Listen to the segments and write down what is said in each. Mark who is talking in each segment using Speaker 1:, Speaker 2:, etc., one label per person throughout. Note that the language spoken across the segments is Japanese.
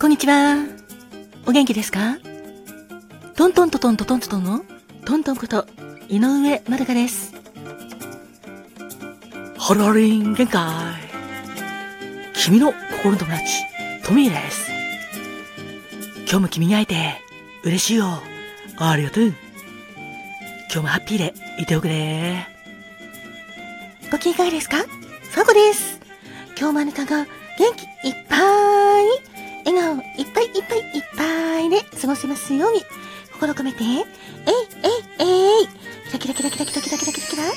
Speaker 1: こんにちは。お元気ですか？トントントントントントンの？トントンこと井上まるかです。ハロリン限界。君の心の友達、トミーです。今日も君に会えて嬉しいよ。ありがとう。今日もハッピーでいておくれ。ご機嫌いかがですか？ファゴです。今日もあなたが元気いっぱい、笑顔いっぱいいっぱいいっぱいで過ごせますように、心込めて、えい、えい、えい、キラキラキラキラキラキラキラキラキラ、えい、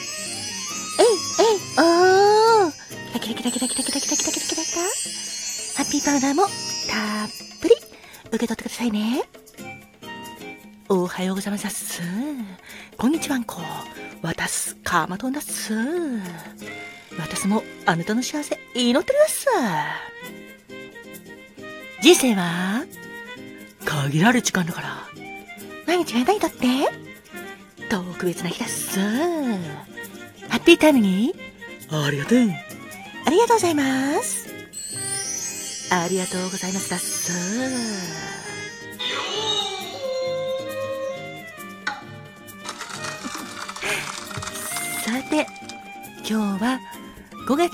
Speaker 1: えい、おー、キラキラキラキラキラキラキラキラキラキラキラ、ハッピーパウダーもたっぷり受け取ってくださいね。おはようございます。こんにちはんこ。私、カーマトンだっす。私もあなたの幸せ祈ってます。人生は？限られる時間だから。毎日が何だって？特別な日だっす。ハッピータイムにありがとう。ありがとうございます。ありがとうございますだっす。さて、今日は5月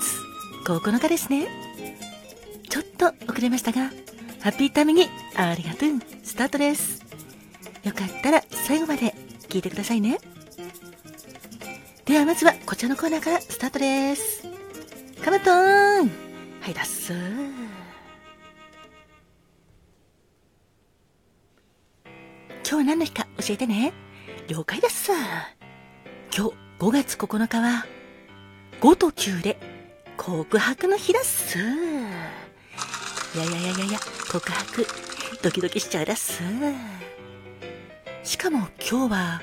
Speaker 1: 9日ですね。ちょっと遅れましたが、ハッピータイムにありがとう。スタートです。よかったら最後まで聞いてくださいね。ではまずはこちらのコーナーからスタートです。カマトーンはい、だっす今日は何の日か教えてね。了解です。今日5月9日は5と9で告白の日だっす。いやいやいややや、告白、ドキドキしちゃうだっす。しかも今日は、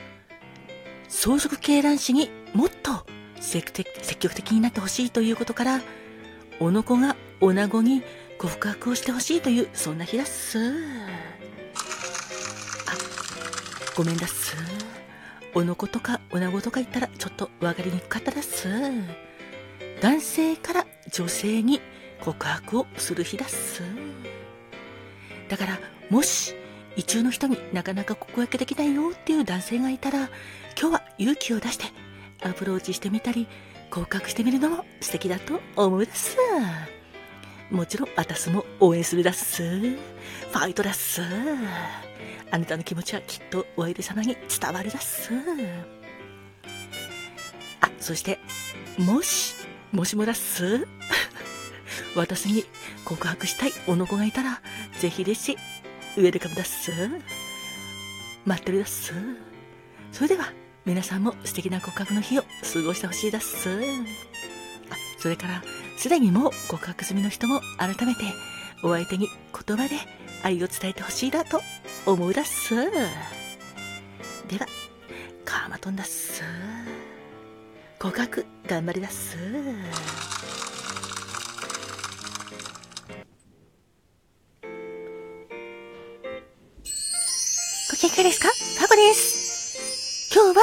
Speaker 1: 草食系卵子にもっと積極的になってほしいということから、おの子が女子に告白をしてほしいという、そんな日だっす。あ、ごめんだっす。おのことか女子とか言ったらちょっと分かりにくかったです。男性から女性に告白をする日だっす。だから、もし、意中の人になかなか告白できないよっていう男性がいたら、今日は勇気を出してアプローチしてみたり、告白してみるのも素敵だと思うです。もちろん、私も応援するだっす。ファイトだっす。あなたの気持ちはきっとお相手様に伝わるだっす。あ、そして、もし、もしもだっす。私に告白したいおの子がいたら、ぜひですし、ウェルカムだっす。待ってるだっす。それでは、皆さんも素敵な告白の日を過ごしてほしいだっす。あ、それから、すでにもう告白済みの人も改めて、お相手に言葉で愛を伝えてほしいなと思うだっす。では、カーマトンだっす。告白頑張りだっす。ご機嫌ですか？タコです。今日は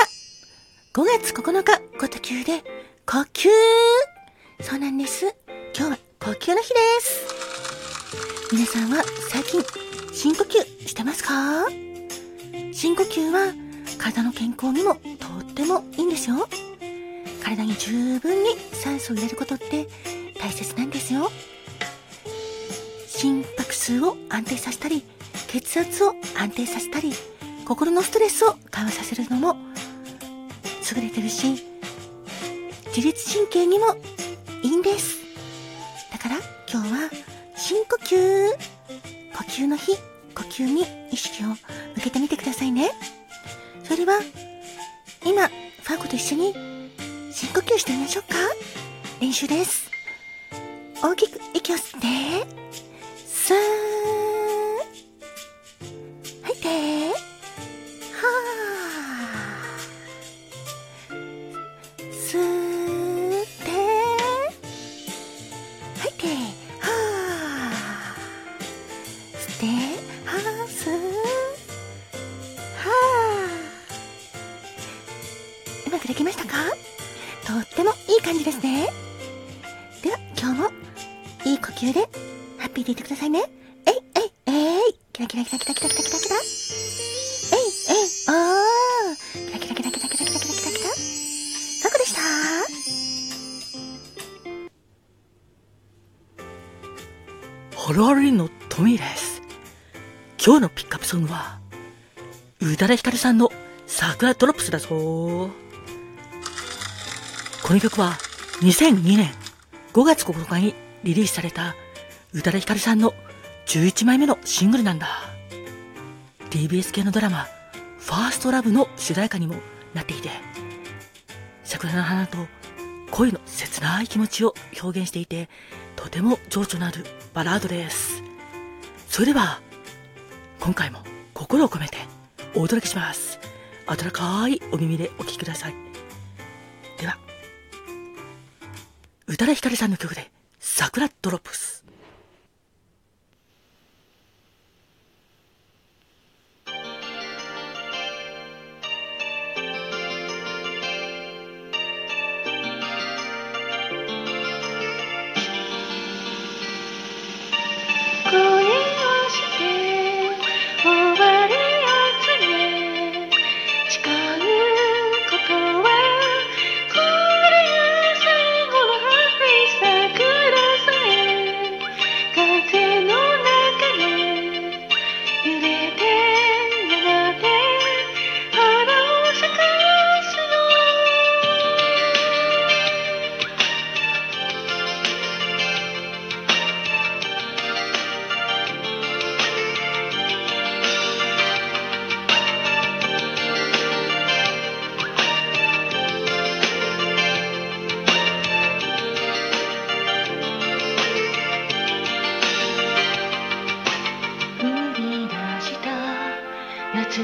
Speaker 1: 5月9日、ごと級で呼吸そうなんです。今日は呼吸の日です。皆さんは最近深呼吸してますか？深呼吸は体の健康にもとってもいいんですよ。体に十分に酸素を入れることって大切なんですよ。心拍数を安定させたり、血圧を安定させたり、心のストレスを緩和させるのも優れてるし、自律神経にもいいんです。だから今日は深呼吸。呼吸の日、呼吸に意識を向けてみてくださいね。それは、今、ファーゴと一緒に深呼吸してみましょうか。練習です。大きく息を吸って、スーくできましたか？とってもいい感じですね。では、今日もいい呼吸でハッピーでいてくださいね。えいえいえラキラキラキラキラキラキラキラ。えい、えい、おー。キラキラキラキラキラキラキラキラキラ。どこでした？ホロリンのトミーです。今日のピックアップソングは、宇多田ヒカルさんの桜ドロップスだぞこの曲は2002年5月9日にリリースされた宇多田ヒカルさんの11枚目のシングルなんだ。TBS 系のドラマ、ファーストラブの主題歌にもなっていて、桜の花と恋の切ない気持ちを表現していて、とても情緒のあるバラードです。それでは、今回も心を込めてお届けします。温かいお耳でお聴きください。宇多田ヒカルさんの曲で、桜ドロップス。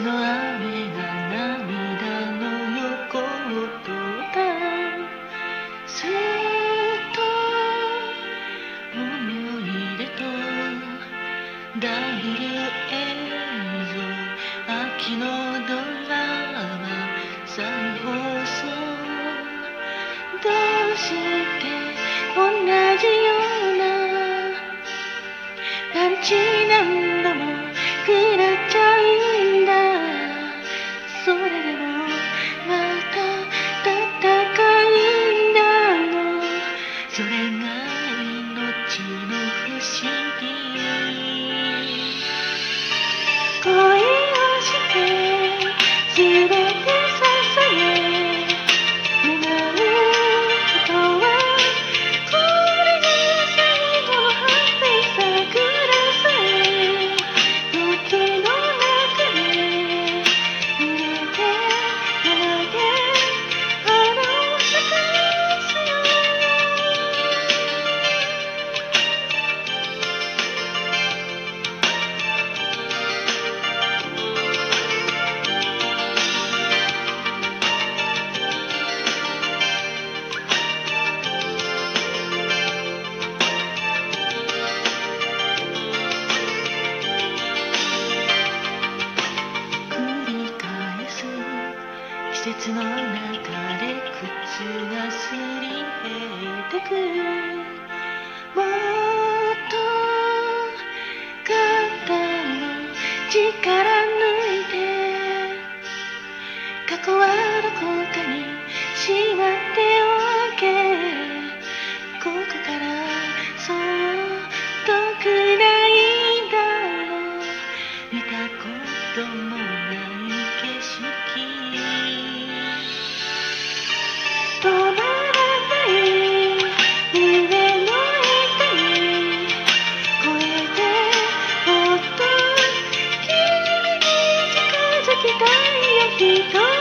Speaker 1: の雨が涙の横を通ったすっと思い出とダビル映像秋のドラマ再放送どうして同じようなパンチ何度も食らっちゃう節の中で靴がすり減ってく टिका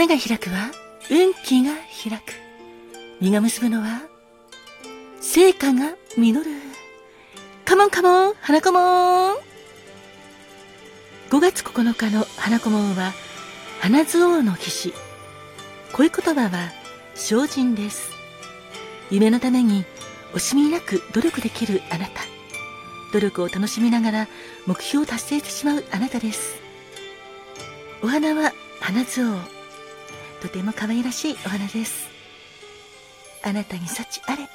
Speaker 1: 花が開くは運気が開く。実が結ぶのは成果が実る。カモンカモン、花子もん。5月9日の花子もんは、花図王の騎士。恋言葉は、精進です。夢のために惜しみなく努力できるあなた。努力を楽しみながら目標を達成してしまうあなたです。お花は花図王。とても可愛らしいお花です。あなたに幸あれ。